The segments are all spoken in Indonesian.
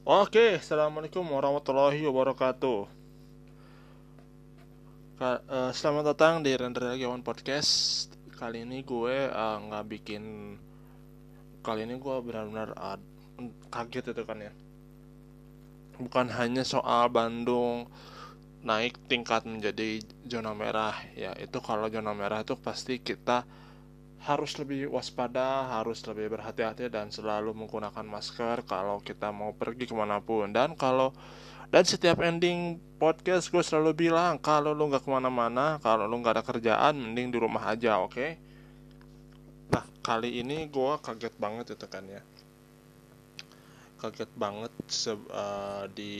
Oke, assalamualaikum warahmatullahi wabarakatuh. Ka- eh, selamat datang di Render Legiawan Podcast. Kali ini gue eh, nggak bikin, kali ini gue benar-benar eh, kaget itu kan ya. Bukan hanya soal Bandung naik tingkat menjadi zona merah ya. Itu kalau zona merah itu pasti kita harus lebih waspada, harus lebih berhati-hati dan selalu menggunakan masker kalau kita mau pergi ke mana pun. Dan kalau dan setiap ending podcast gue selalu bilang kalau lu nggak ke mana-mana, kalau lu nggak ada kerjaan, mending di rumah aja, oke? Nah kali ini gue kaget banget itu kan ya, kaget banget se- eh, di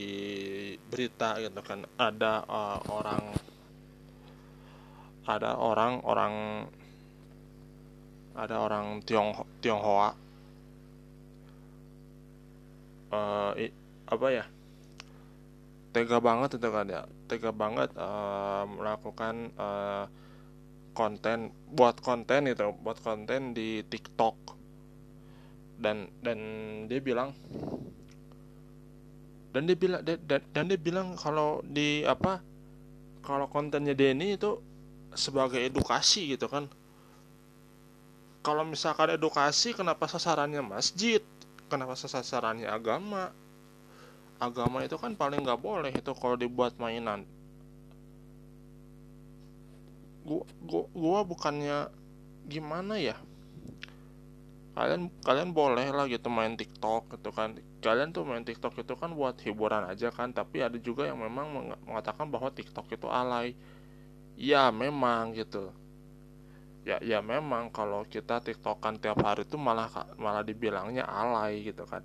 berita gitu kan ada eh, orang ada orang orang ada orang Tiong Tionghoa. Eh i- apa ya? Tega banget itu kan ya. Tega banget eh, melakukan eh, konten buat konten itu buat konten di TikTok. Dan dan dia bilang dan dia bilang dan dan dia bilang kalau di apa kalau kontennya Denny itu sebagai edukasi gitu kan kalau misalkan edukasi kenapa sasarannya masjid? Kenapa sasarannya agama? Agama itu kan paling nggak boleh itu kalau dibuat mainan. Gua, gua, gua bukannya gimana ya? Kalian kalian boleh lah gitu main TikTok gitu kan. Kalian tuh main TikTok itu kan buat hiburan aja kan. Tapi ada juga yang memang meng- mengatakan bahwa TikTok itu alay. Ya memang gitu ya ya memang kalau kita tiktokan tiap hari itu malah malah dibilangnya alay gitu kan.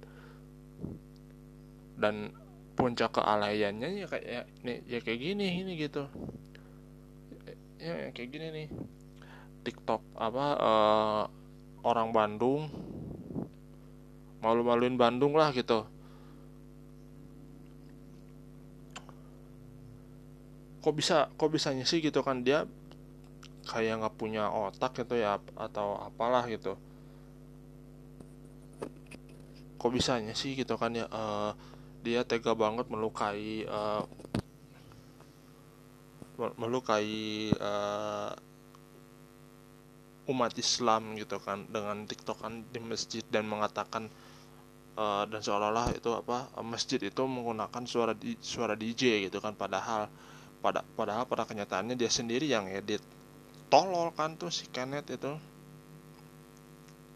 Dan puncak kealayannya ya kayak ya, nih, ya kayak gini ini gitu. Ya, ya kayak gini nih. Tiktok apa eh, orang Bandung. Malu-maluin Bandung lah gitu. Kok bisa kok bisanya sih gitu kan? Dia kayak nggak punya otak gitu ya atau apalah gitu. Kok bisanya sih gitu kan ya eh, dia tega banget melukai me- melukai eh, umat Islam gitu kan dengan tiktokan di masjid dan mengatakan eh, dan seolah-olah itu apa masjid itu menggunakan suara di, suara DJ gitu kan padahal pada padahal pada kenyataannya dia sendiri yang edit tolol kan tuh si Kenneth itu.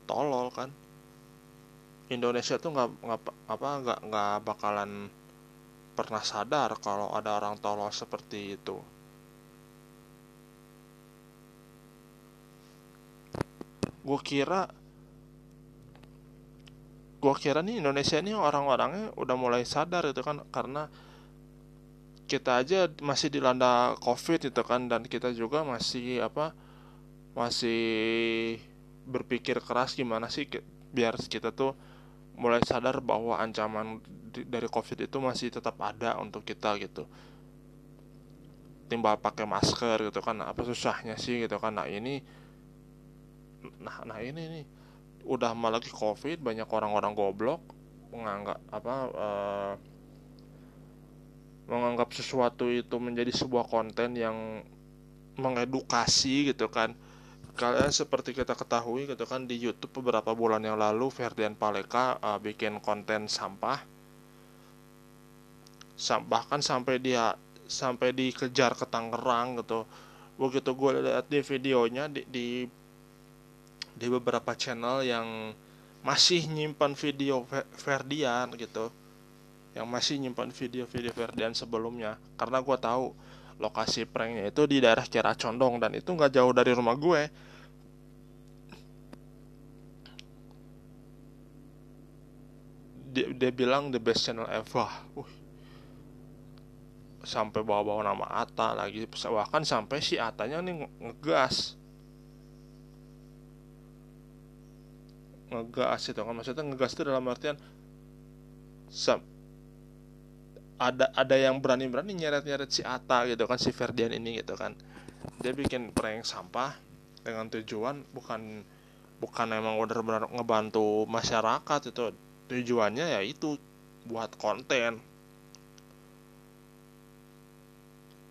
Tolol kan. Indonesia tuh nggak nggak apa nggak nggak bakalan pernah sadar kalau ada orang tolol seperti itu. Gue kira gue kira nih Indonesia ini orang-orangnya udah mulai sadar itu kan karena kita aja masih dilanda COVID itu kan dan kita juga masih apa masih berpikir keras gimana sih biar kita tuh mulai sadar bahwa ancaman dari COVID itu masih tetap ada untuk kita gitu. Timbal pakai masker gitu kan apa susahnya sih gitu kan nah ini nah nah ini nih udah malah lagi COVID banyak orang-orang goblok menganggap apa eh, menganggap sesuatu itu menjadi sebuah konten yang mengedukasi gitu kan. Kalian seperti kita ketahui gitu kan di YouTube beberapa bulan yang lalu Ferdian Paleka uh, bikin konten sampah. Sam- bahkan sampai dia sampai dikejar ke Tangerang gitu. Begitu gue lihat di videonya di, di di beberapa channel yang masih nyimpan video Fe- Ferdian gitu yang masih nyimpan video-video Ferdian sebelumnya. Karena gue tahu lokasi pranknya itu di daerah Kiara Condong dan itu nggak jauh dari rumah gue. Dia, dia bilang the best channel ever. Wih, sampai bawa-bawa nama Ata lagi. Bahkan sampai si Atanya nih nge- ngegas. Ngegas itu kan. Maksudnya ngegas itu dalam artian ada ada yang berani-berani nyeret-nyeret si Ata gitu kan si Ferdian ini gitu kan. Dia bikin prank sampah dengan tujuan bukan bukan emang benar-benar ngebantu masyarakat itu. Tujuannya ya itu buat konten.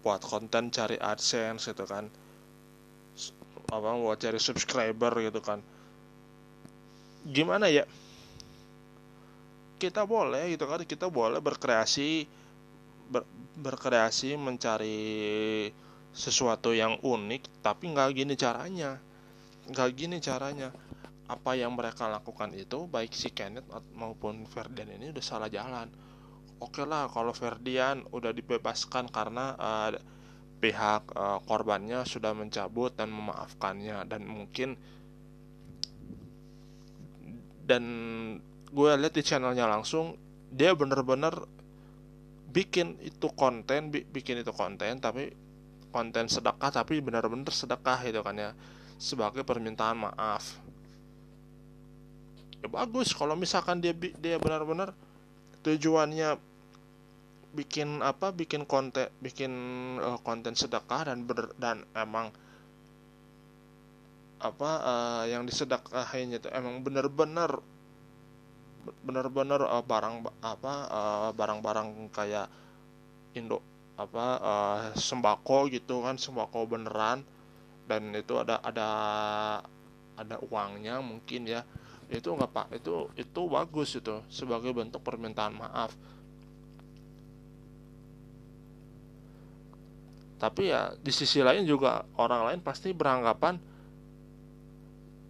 Buat konten cari adsense gitu kan. Apa buat cari subscriber gitu kan. Gimana ya? Kita boleh gitu kan kita boleh berkreasi ber, berkreasi mencari sesuatu yang unik tapi nggak gini caranya. Nggak gini caranya. Apa yang mereka lakukan itu baik si Kenneth maupun Ferdian ini udah salah jalan. Oke lah kalau Ferdian udah dibebaskan karena uh, pihak uh, korbannya sudah mencabut dan memaafkannya dan mungkin dan gue lihat di channelnya langsung dia bener-bener bikin itu konten bikin itu konten tapi konten sedekah tapi benar-benar sedekah itu kan ya sebagai permintaan maaf. Ya bagus kalau misalkan dia dia benar-benar tujuannya bikin apa bikin konten bikin uh, konten sedekah dan ber, dan emang apa uh, yang disedekahinnya itu emang benar-benar benar-benar uh, barang apa uh, barang-barang kayak Indo apa uh, sembako gitu kan sembako beneran. Dan itu ada ada ada uangnya mungkin ya. Itu nggak pak itu itu bagus itu sebagai bentuk permintaan maaf. Tapi ya di sisi lain juga orang lain pasti beranggapan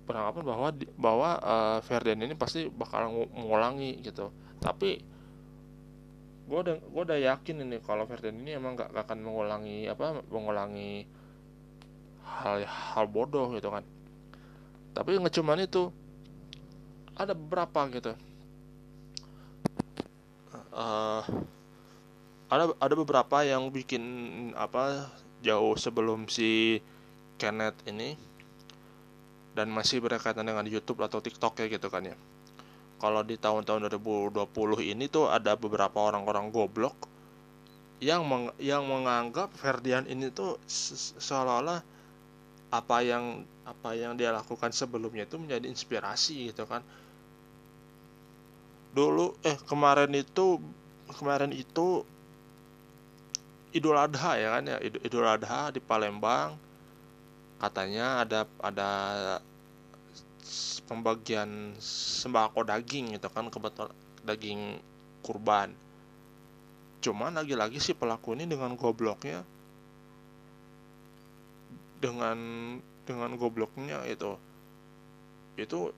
beranggapan bahwa bahwa uh, Ferdian ini pasti bakal mengulangi gitu. Tapi gue udah gue udah yakin ini kalau Ferdian ini emang gak, gak akan mengulangi apa mengulangi hal hal bodoh gitu kan. Tapi nggak cuman itu ada beberapa gitu. Uh, ada ada beberapa yang bikin apa jauh sebelum si Kenneth ini dan masih berkaitan dengan YouTube atau TikTok ya gitu kan ya. Kalau di tahun-tahun 2020 ini tuh ada beberapa orang-orang goblok yang meng, yang menganggap Ferdian ini tuh seolah-olah apa yang apa yang dia lakukan sebelumnya itu menjadi inspirasi gitu kan. Dulu eh kemarin itu kemarin itu Idul Adha ya kan ya Idul Adha di Palembang katanya ada ada pembagian sembako daging gitu kan kebetulan daging kurban. Cuman lagi-lagi si pelaku ini dengan gobloknya dengan dengan gobloknya itu itu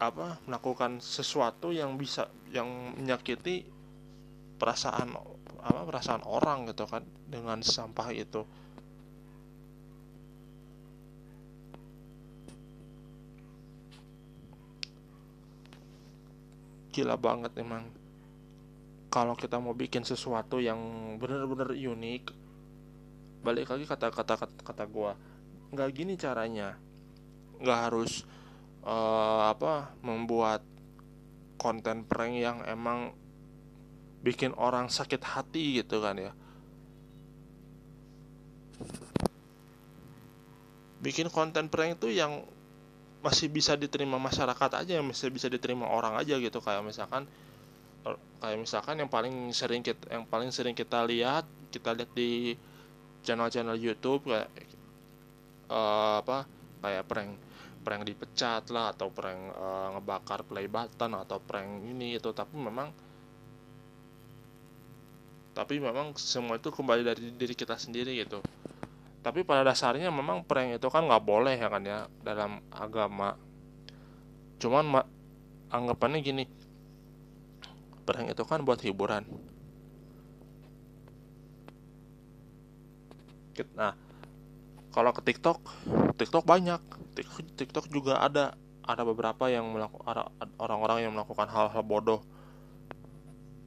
apa melakukan sesuatu yang bisa yang menyakiti perasaan apa perasaan orang gitu kan dengan sampah itu gila banget emang. Kalau kita mau bikin sesuatu yang benar-benar unik balik lagi kata-kata kata gua nggak gini caranya. Nggak harus uh, apa membuat konten prank yang emang bikin orang sakit hati gitu kan ya. Bikin konten prank itu yang masih bisa diterima masyarakat aja yang masih bisa diterima orang aja gitu. Kayak misalkan kayak misalkan yang paling sering kita yang paling sering kita lihat kita lihat di channel-channel YouTube kayak uh, apa kayak prank prank dipecat lah atau prank uh, ngebakar play button atau prank ini itu. Tapi memang tapi memang semua itu kembali dari diri kita sendiri gitu tapi pada dasarnya memang prank itu kan nggak boleh ya kan ya dalam agama. Cuman ma anggapannya gini prank itu kan buat hiburan. Nah kalau ke TikTok TikTok banyak. TikTok juga ada. Ada beberapa yang melakukan orang-orang yang melakukan hal-hal bodoh.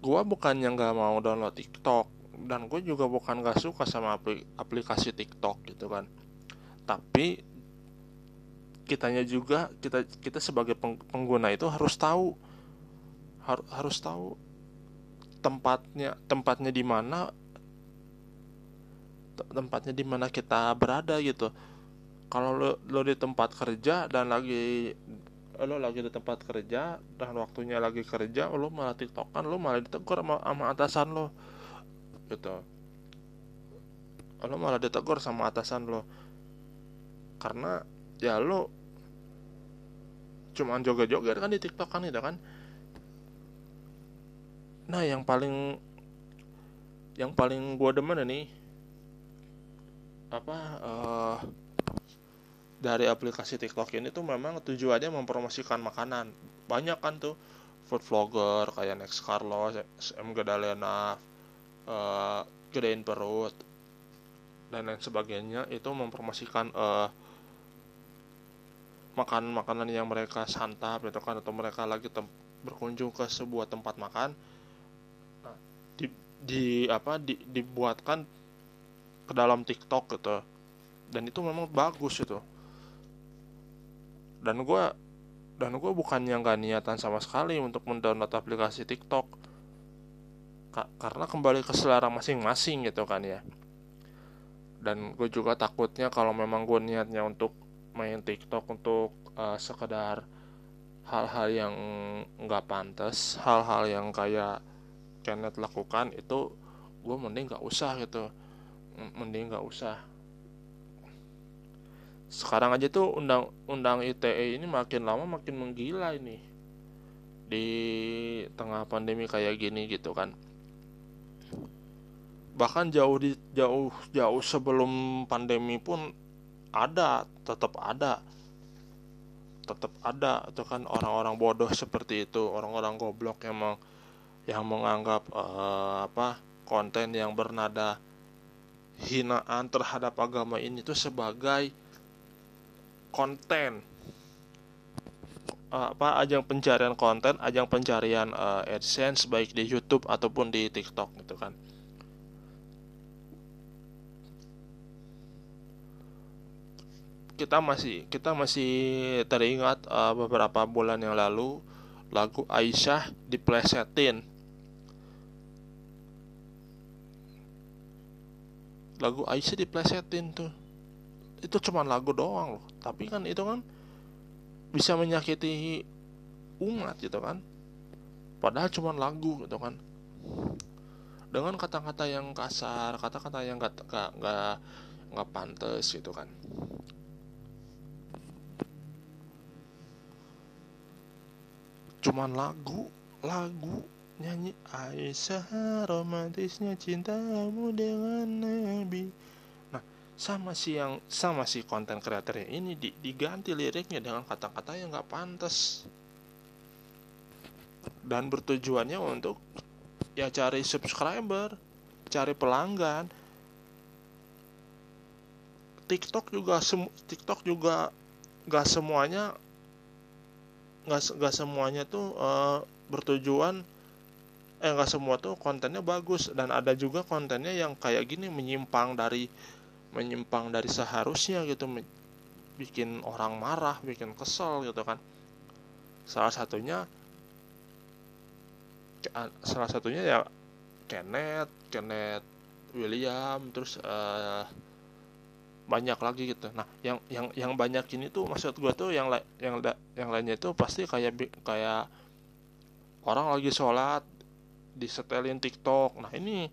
Gue bukan yang nggak mau download TikTok dan gue juga bukan gak suka sama aplikasi TikTok gitu kan. Tapi kitanya juga kita kita sebagai pengguna itu harus tahu har, harus tahu tempatnya tempatnya di mana tempatnya di mana kita berada gitu. Kalau lo, lo di tempat kerja dan lagi lo lagi di tempat kerja dan waktunya lagi kerja lo malah tiktokan lo malah ditegur sama, sama atasan lo gitu lo malah ditegur sama atasan lo. Karena ya lo cuman joget-joget kan di tiktok kan itu kan. Nah yang paling yang paling gue demen ini apa uh, dari aplikasi TikTok ini tuh memang tujuannya mempromosikan makanan. Banyak kan tuh food vlogger kayak Next Carlos, M Gadalena, uh, gedein perut dan lain sebagainya itu mempromosikan uh, makanan-makanan yang mereka santap gitu kan atau mereka lagi berkunjung ke sebuah tempat makan nah, di, di apa di, dibuatkan ke dalam TikTok gitu. Dan itu memang bagus itu dan gue dan gue bukannya nggak niatan sama sekali untuk mendownload aplikasi TikTok Ka karena kembali ke selera masing-masing gitu kan ya. Dan gue juga takutnya kalau memang gue niatnya untuk main TikTok untuk uh, sekedar hal-hal yang nggak pantas hal-hal yang kayak Kenneth lakukan itu gue mending nggak usah gitu. Mending nggak usah. Sekarang aja tuh undang-undang ITE ini makin lama makin menggila ini. Di tengah pandemi kayak gini gitu kan bahkan jauh di jauh jauh sebelum pandemi pun ada tetap ada. Tetap ada itu kan orang-orang bodoh seperti itu. Orang-orang goblok yang meng, yang menganggap uh, apa konten yang bernada hinaan terhadap agama ini tuh sebagai konten. Apa ajang pencarian konten, ajang pencarian uh, AdSense baik di YouTube ataupun di TikTok gitu kan. Kita masih kita masih teringat uh, beberapa bulan yang lalu lagu Aisyah diplesetin. Lagu Aisyah diplesetin tuh. Itu cuma lagu doang loh. Tapi kan itu kan bisa menyakiti umat gitu kan. Padahal cuma lagu gitu kan. Dengan kata-kata yang kasar kata-kata yang gak gak gak, gak pantas gitu kan cuman lagu lagu nyanyi. Aisyah romantisnya cintamu dengan Nabi. Sama si yang sama si konten kreatornya ini diganti liriknya dengan kata-kata yang nggak pantas. Dan bertujuannya untuk ya cari subscriber cari pelanggan. TikTok juga TikTok juga nggak semuanya nggak semuanya tuh uh, bertujuan eh nggak semua tuh kontennya bagus. Dan ada juga kontennya yang kayak gini menyimpang dari menyimpang dari seharusnya gitu bikin orang marah bikin kesel gitu kan. Salah satunya salah satunya ya Kenneth Kenneth William terus uh, banyak lagi gitu nah yang yang yang banyak ini tuh maksud gue tuh yang yang yang lainnya itu pasti kayak kayak orang lagi sholat disetelin TikTok nah ini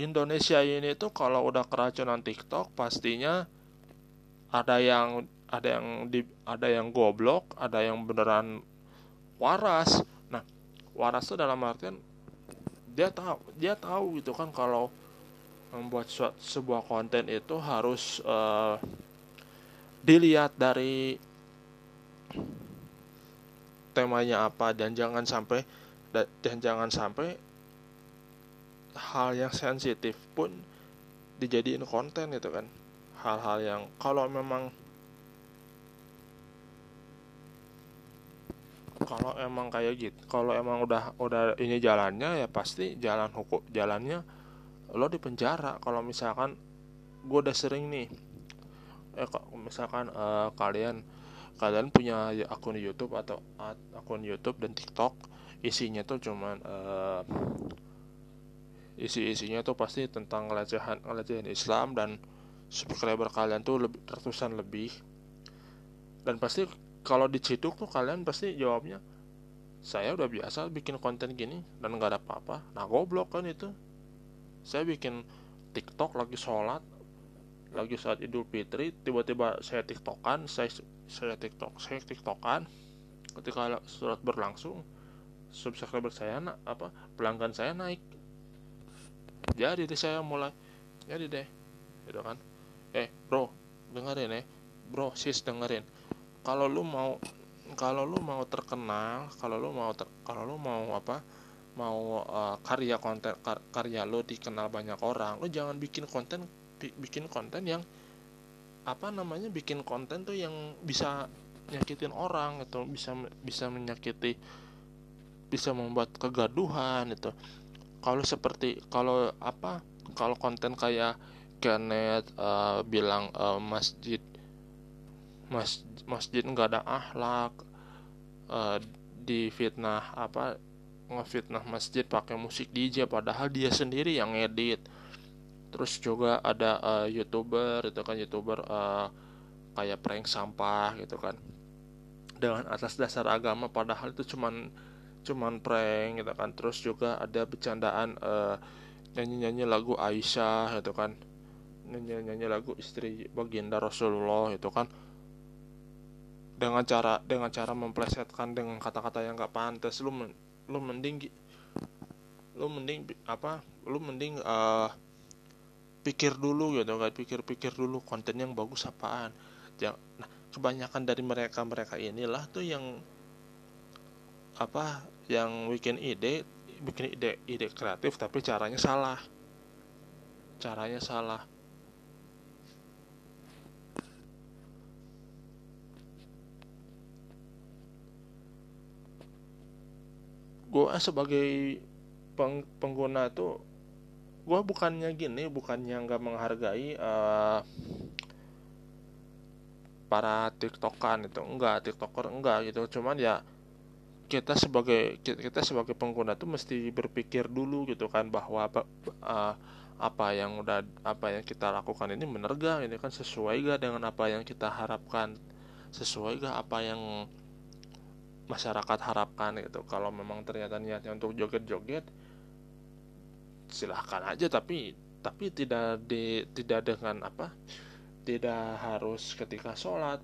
Indonesia ini tuh kalau udah keracunan TikTok pastinya ada yang ada yang di ada yang goblok, ada yang beneran waras. Nah, waras tuh dalam artian dia tahu dia tahu gitu kan kalau membuat sebuah konten itu harus uh, dilihat dari temanya apa dan jangan sampai dan jangan sampai hal yang sensitif pun dijadiin konten gitu kan. Hal-hal yang kalau memang kalau emang kayak gitu kalau emang udah udah ini jalannya ya pasti jalan hukum jalannya lo di penjara. Kalau misalkan gue udah sering nih eh misalkan uh, kalian kalian punya akun YouTube atau akun YouTube dan TikTok isinya tuh cuman uh, isi-isinya tuh pasti tentang ngelecehan ngelecehan Islam dan subscriber kalian tuh lebih ratusan lebih. Dan pasti kalau diciduk tuh kalian pasti jawabnya saya udah biasa bikin konten gini dan nggak ada apa-apa. Nah goblok kan itu saya bikin TikTok lagi sholat lagi saat Idul Fitri tiba-tiba saya TikTokan saya saya TikTok saya TikTokan. Ketika surat berlangsung subscriber saya nak apa pelanggan saya naik. Jadi deh saya mulai jadi deh gitu kan. Eh bro dengerin ya. Bro sis dengerin. Kalau lu mau kalau lu mau terkenal kalau lu mau ter, kalau lu mau apa mau uh, karya konten kar, karya lu dikenal banyak orang lu jangan bikin konten bikin konten yang apa namanya bikin konten tuh yang bisa nyakitin orang itu bisa bisa menyakiti bisa membuat kegaduhan itu kalau seperti kalau apa kalau konten kayak Kenneth uh, bilang uh, masjid mas, masjid nggak ada akhlak uh, di fitnah apa ngefitnah masjid pakai musik DJ padahal dia sendiri yang edit terus juga ada uh, youtuber itu kan youtuber uh, kayak prank sampah gitu kan. Dengan atas dasar agama padahal itu cuman cuman prank gitu kan. Terus juga ada bercandaan uh, nyanyi-nyanyi lagu Aisyah gitu kan. Nyanyi-nyanyi lagu istri baginda Rasulullah itu kan. Dengan cara dengan cara memplesetkan dengan kata-kata yang gak pantas. Lu lu mending lu mending apa lu mending uh, pikir dulu gitu kan pikir-pikir dulu konten yang bagus apaan. Ya, nah kebanyakan dari mereka mereka inilah tuh yang apa yang bikin ide bikin ide ide kreatif tapi caranya salah. Caranya salah gue sebagai peng, pengguna tuh gue bukannya gini bukannya nggak menghargai uh, para tiktokan itu. Enggak tiktoker enggak gitu. Cuman ya kita sebagai kita sebagai pengguna tuh mesti berpikir dulu gitu kan bahwa apa uh, apa yang udah apa yang kita lakukan ini bener ini kan sesuai gak dengan apa yang kita harapkan? Sesuai gak apa yang masyarakat harapkan gitu. Kalau memang ternyata niatnya untuk joget-joget silahkan aja. Tapi tapi tidak di tidak dengan apa tidak harus ketika sholat.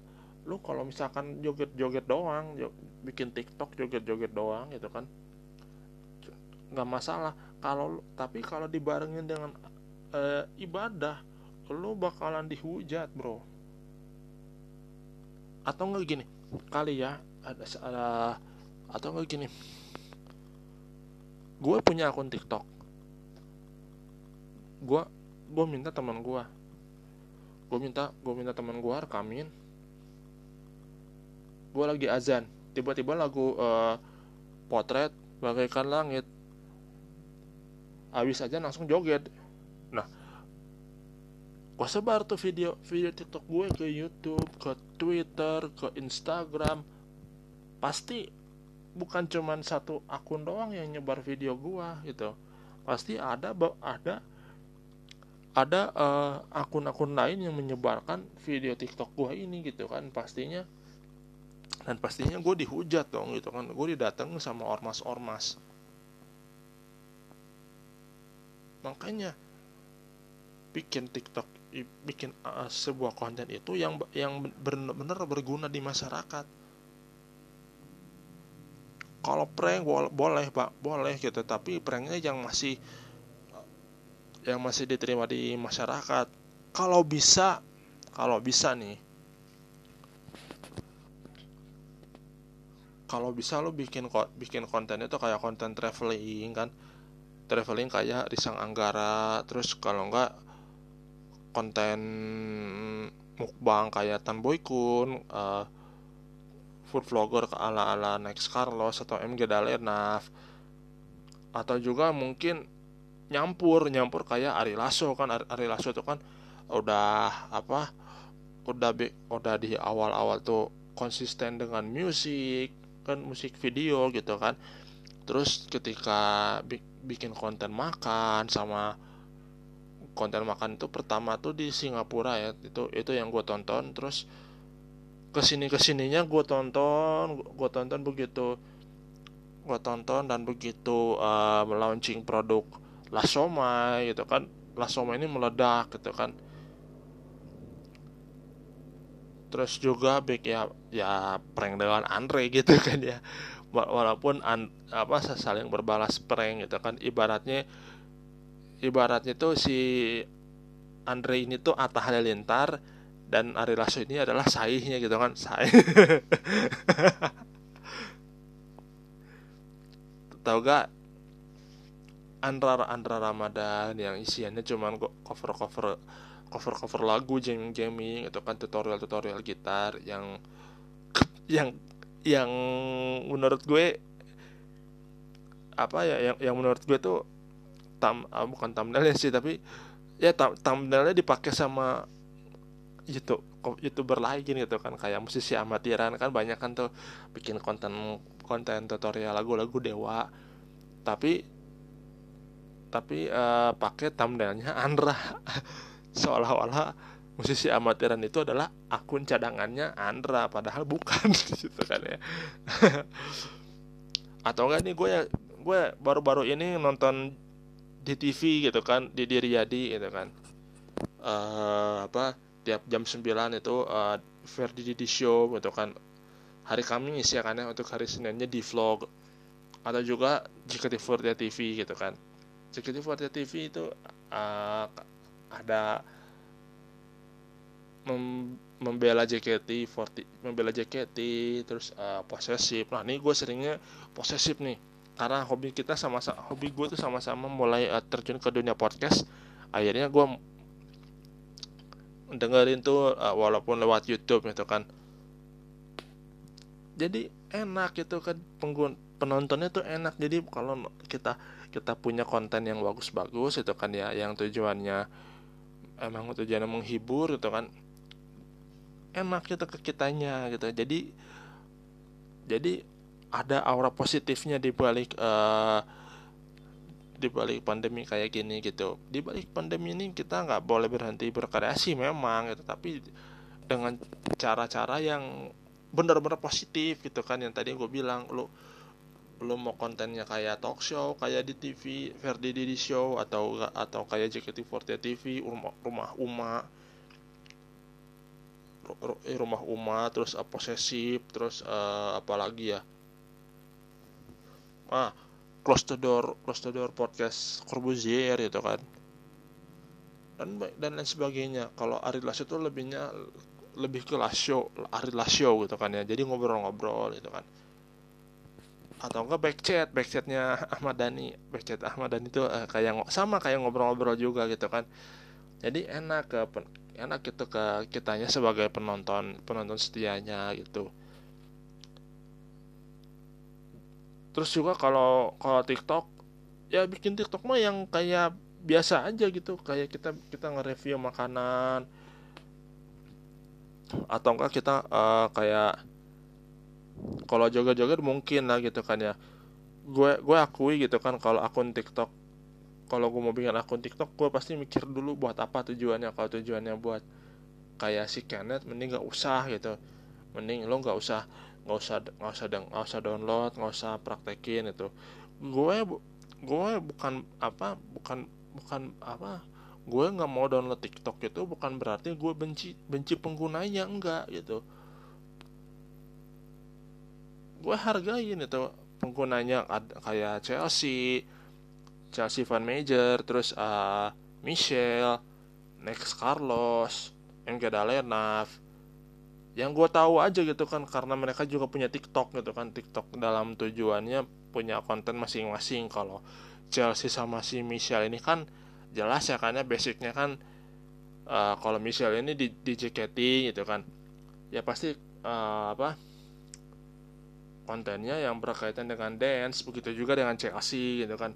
Lu kalau misalkan joget-joget doang bikin TikTok joget-joget doang gitu kan nggak masalah. Kalau tapi kalau dibarengin dengan e, ibadah lu bakalan dihujat bro. Atau nggak gini kali ya ada ada atau enggak gini. Gue punya akun TikTok. Gue gue minta teman gue gue minta gue minta teman gue rekamin. Gue lagi azan. Tiba-tiba lagu uh, potret bagaikan langit. Habis aja langsung joget. Nah gue sebar tuh video video TikTok gue ke YouTube ke Twitter ke Instagram pasti bukan cuman satu akun doang yang nyebar video gua gitu. Pasti ada ada ada uh, akun-akun lain yang menyebarkan video TikTok gua ini gitu kan pastinya. Dan pastinya gue dihujat dong gitu kan. Gue didatengin sama ormas-ormas. Makanya bikin TikTok bikin uh, sebuah konten itu yang yang benar-benar berguna di masyarakat kalau prank boleh pak. Boleh gitu. Tapi pranknya yang masih yang masih diterima di masyarakat. Kalau bisa kalau bisa nih. Kalau bisa lo bikin bikin konten itu kayak konten traveling kan? Traveling kayak Risang Anggara terus kalau enggak konten mukbang kayak Tan Boy Kun uh, food vlogger ke ala-ala Next Carlos atau MG Dalenaf. Atau juga mungkin nyampur nyampur kayak Ari Lasso kan Ari Lasso itu kan udah apa udah be, udah di awal-awal tuh konsisten dengan musik kan musik video gitu kan. Terus ketika bi bikin konten makan sama konten makan itu pertama tuh di Singapura ya itu itu yang gue tonton. Terus ke sini ke sininya gue tonton gue tonton begitu gue tonton dan begitu uh, launching produk Lasoma gitu kan. Lasoma ini meledak gitu kan. Terus juga back ya ya prank dengan Andre gitu kan ya. Walaupun an, apa saling berbalas prank gitu kan. Ibaratnya ibaratnya tuh si Andre ini tuh Atta Halilintar dan Ari Lasso ini adalah saihnya gitu kan saih. Tahu gak? Andra Andra Ramadan yang isiannya cuman cover cover cover cover lagu jamming jamming itu kan tutorial tutorial gitar yang yang yang menurut gue apa ya yang yang menurut gue tuh tam ah, bukan thumbnailnya sih tapi ya thumbnailnya dipakai sama YouTube youtuber lain gitu kan kayak musisi amatiran kan banyak kan tuh bikin konten konten tutorial lagu-lagu dewa. Tapi tapi uh, pakai thumbnailnya Andra. Seolah-olah musisi amatiran itu adalah akun cadangannya Andra padahal bukan gitu kan ya. Atau enggak nih gue ya gue baru-baru ini nonton di TV gitu kan di Diriadi gitu kan. Uh, apa tiap jam 9 itu uh, Ferdi Didi Show gitu kan. Hari Kamis ya kan ya untuk hari Seninnya di vlog. Atau juga JKT48 TV gitu kan. JKT48 TV itu uh, ada mem membela JKT 40 membela JKT terus uh, posesif. Nah ini gue seringnya posesif nih. Karena hobi kita sama hobi gue tuh sama-sama mulai uh, terjun ke dunia podcast. Akhirnya gue dengerin tuh uh, walaupun lewat YouTube gitu kan. Jadi enak gitu kan penggun penontonnya tuh enak. Jadi kalau kita kita punya konten yang bagus-bagus itu kan ya yang tujuannya emang tujuannya menghibur gitu kan enak gitu ke kitanya gitu. Jadi jadi ada aura positifnya di balik uh, di balik pandemi kayak gini gitu. Di balik pandemi ini kita nggak boleh berhenti berkreasi memang gitu tapi dengan cara-cara yang benar-benar positif gitu kan yang tadi gue bilang lo lo mau kontennya kayak talk show kayak di TV Verdi Didi Show atau atau kayak JKT48 TV rumah rumah Uma. Eh, rumah umat terus uh, posesif terus uh, apa lagi ya? Ah close the door close the door podcast Corbuzier itu kan. Dan dan lain sebagainya. Kalau Ari Lasio itu lebihnya lebih ke Lasio Ari Lasio gitu kan ya. Jadi ngobrol-ngobrol gitu kan. Atau enggak backchat backchatnya Ahmad Dhani. Backchat Ahmad Dhani itu uh, kayak sama kayak ngobrol-ngobrol juga gitu kan. Jadi enak ke enak gitu ke kitanya sebagai penonton penonton setianya gitu terus juga kalau kalau TikTok ya bikin TikTok mah yang kayak biasa aja gitu. Kayak kita kita nge-review makanan. Atau enggak kita uh, kayak kalau joget-joget mungkin lah gitu kan ya. Gue gue akui gitu kan kalau akun TikTok kalau gue mau bikin akun TikTok gue pasti mikir dulu buat apa tujuannya. Kalau tujuannya buat kayak si Kenneth mending gak usah gitu. Mending lo nggak usah nggak usah nggak usah nggak usah download nggak usah praktekin itu. Gue gue bukan apa bukan bukan apa gue nggak mau download TikTok itu bukan berarti gue benci benci penggunanya enggak gitu. Gue hargain itu penggunanya kayak Chelsea Chelsea Van Major terus uh, Michelle Next Carlos MK Dalenaf yang gue tahu aja gitu kan karena mereka juga punya TikTok gitu kan. TikTok dalam tujuannya punya konten masing-masing. Kalau Chelsea sama si Michelle ini kan jelas ya karena basicnya kan uh, kalau Michelle ini di, di JKT gitu kan. Ya pasti uh, apa kontennya yang berkaitan dengan dance begitu juga dengan Chelsea gitu kan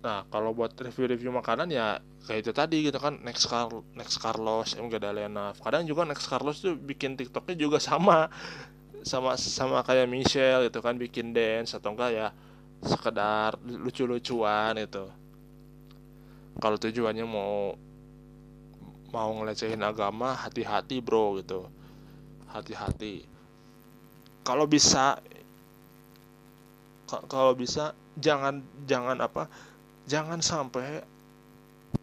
Nah, kalau buat review-review makanan ya kayak itu tadi gitu kan Next Car Next Carlos M Gadalena. Kadang juga Next Carlos tuh bikin TikToknya juga sama sama sama kayak Michelle gitu kan bikin dance atau enggak ya sekedar lucu-lucuan itu. Kalau tujuannya mau mau ngelecehin agama hati-hati bro gitu hati-hati kalau bisa kalau bisa jangan jangan apa jangan sampai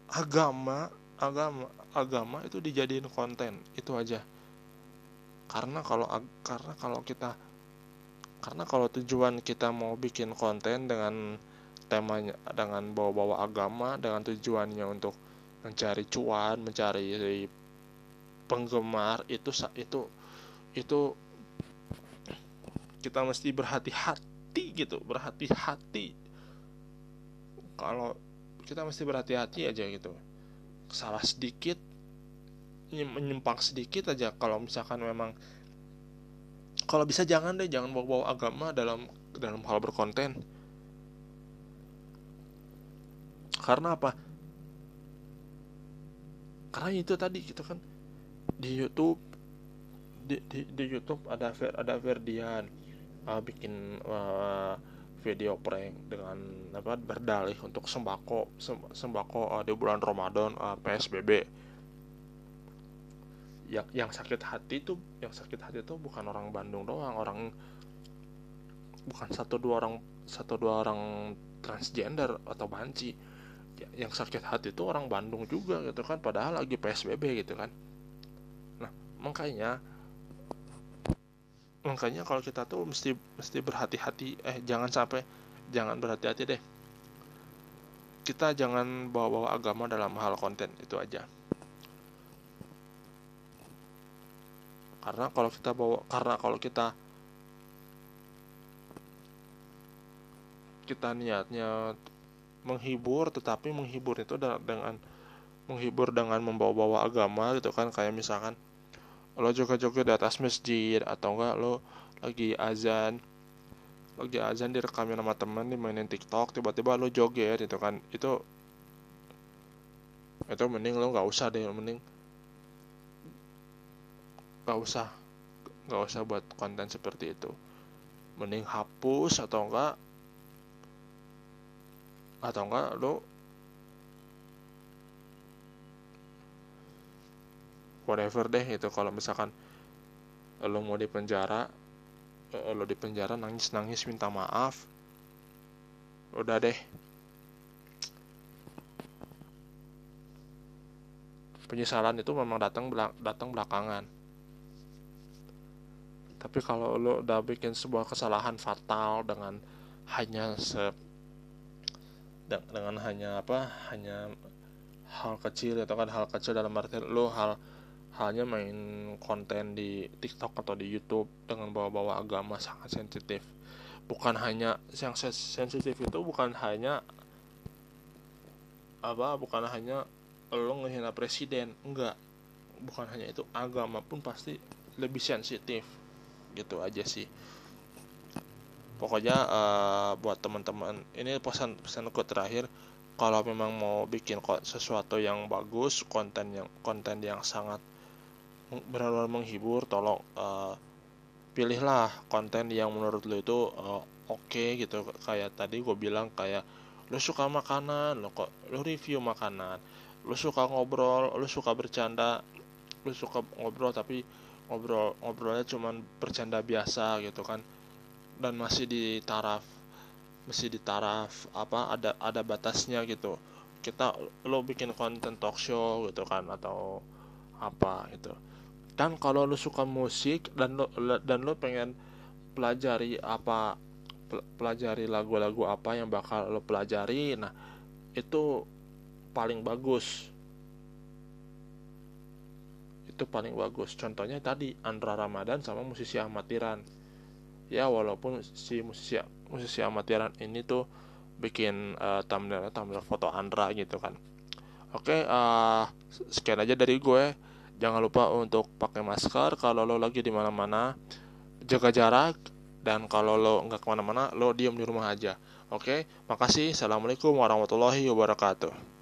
agama agama agama itu dijadiin konten itu aja. Karena kalau karena kalau kita karena kalau tujuan kita mau bikin konten dengan temanya dengan bawa-bawa agama dengan tujuannya untuk mencari cuan mencari penggemar itu itu itu kita mesti berhati-hati gitu berhati-hati kalau kita mesti berhati-hati aja gitu. Salah sedikit menyimpang sedikit aja. Kalau misalkan memang kalau bisa jangan deh jangan bawa-bawa agama dalam dalam hal berkonten. Karena apa? Karena itu tadi gitu kan. Di YouTube di, di, di YouTube ada Ver, ada Verdian uh, bikin uh, video prank dengan apa berdalih untuk sembako sembako uh, di bulan Ramadan uh, PSBB yang yang sakit hati tuh yang sakit hati tuh bukan orang Bandung doang orang bukan satu dua orang satu dua orang transgender atau banci. Yang sakit hati itu orang Bandung juga gitu kan padahal lagi PSBB gitu kan. Nah makanya makanya kalau kita tuh mesti mesti berhati-hati. Eh jangan sampai jangan berhati-hati deh. Kita jangan bawa-bawa agama dalam hal konten itu aja. Karena kalau kita bawa karena kalau kita kita niatnya menghibur tetapi menghibur itu dengan menghibur dengan membawa-bawa agama gitu kan. Kayak misalkan lo joget-joget di atas masjid atau enggak lo lagi azan lagi azan direkamin sama temen dimainin TikTok tiba-tiba lo joget gitu kan. Itu itu mending lo nggak usah deh mending nggak usah nggak usah buat konten seperti itu. Mending hapus atau enggak atau enggak lo whatever deh itu kalau misalkan lo mau di penjara eh, lo di penjara nangis nangis minta maaf udah deh. Penyesalan itu memang datang datang belakangan. Tapi kalau lo udah bikin sebuah kesalahan fatal dengan hanya se dengan hanya apa hanya hal kecil atau kan hal kecil dalam arti lo hal halnya main konten di TikTok atau di YouTube dengan bawa-bawa agama sangat sensitif. Bukan hanya yang sensitif itu bukan hanya apa bukan hanya lo ngehina presiden enggak. Bukan hanya itu agama pun pasti lebih sensitif. Gitu aja sih. Pokoknya uh, buat teman-teman ini pesan pesanku terakhir. Kalau memang mau bikin sesuatu yang bagus konten yang konten yang sangat benar-benar menghibur tolong uh, pilihlah konten yang menurut lo itu uh, oke okay, gitu. Kayak tadi gue bilang kayak lo suka makanan lo kok lo review makanan. Lo suka ngobrol lo suka bercanda lo suka ngobrol tapi ngobrol ngobrolnya cuman bercanda biasa gitu kan. Dan masih di taraf masih di taraf apa ada ada batasnya gitu. Kita lo bikin konten talk show gitu kan atau apa gitu dan kalau lo suka musik dan lo dan lo pengen pelajari apa pelajari lagu-lagu apa yang bakal lo pelajari nah itu paling bagus. Itu paling bagus. Contohnya tadi Andra Ramadan sama musisi amatiran ya walaupun si musisi musisi amatiran ini tuh bikin uh, thumbnail thumbnail foto Andra gitu kan. Oke uh, sekian aja dari gue jangan lupa untuk pakai masker kalau lo lagi di mana-mana. Jaga jarak dan kalau lo nggak ke mana-mana lo diem di rumah aja. Oke makasih. Assalamualaikum warahmatullahi wabarakatuh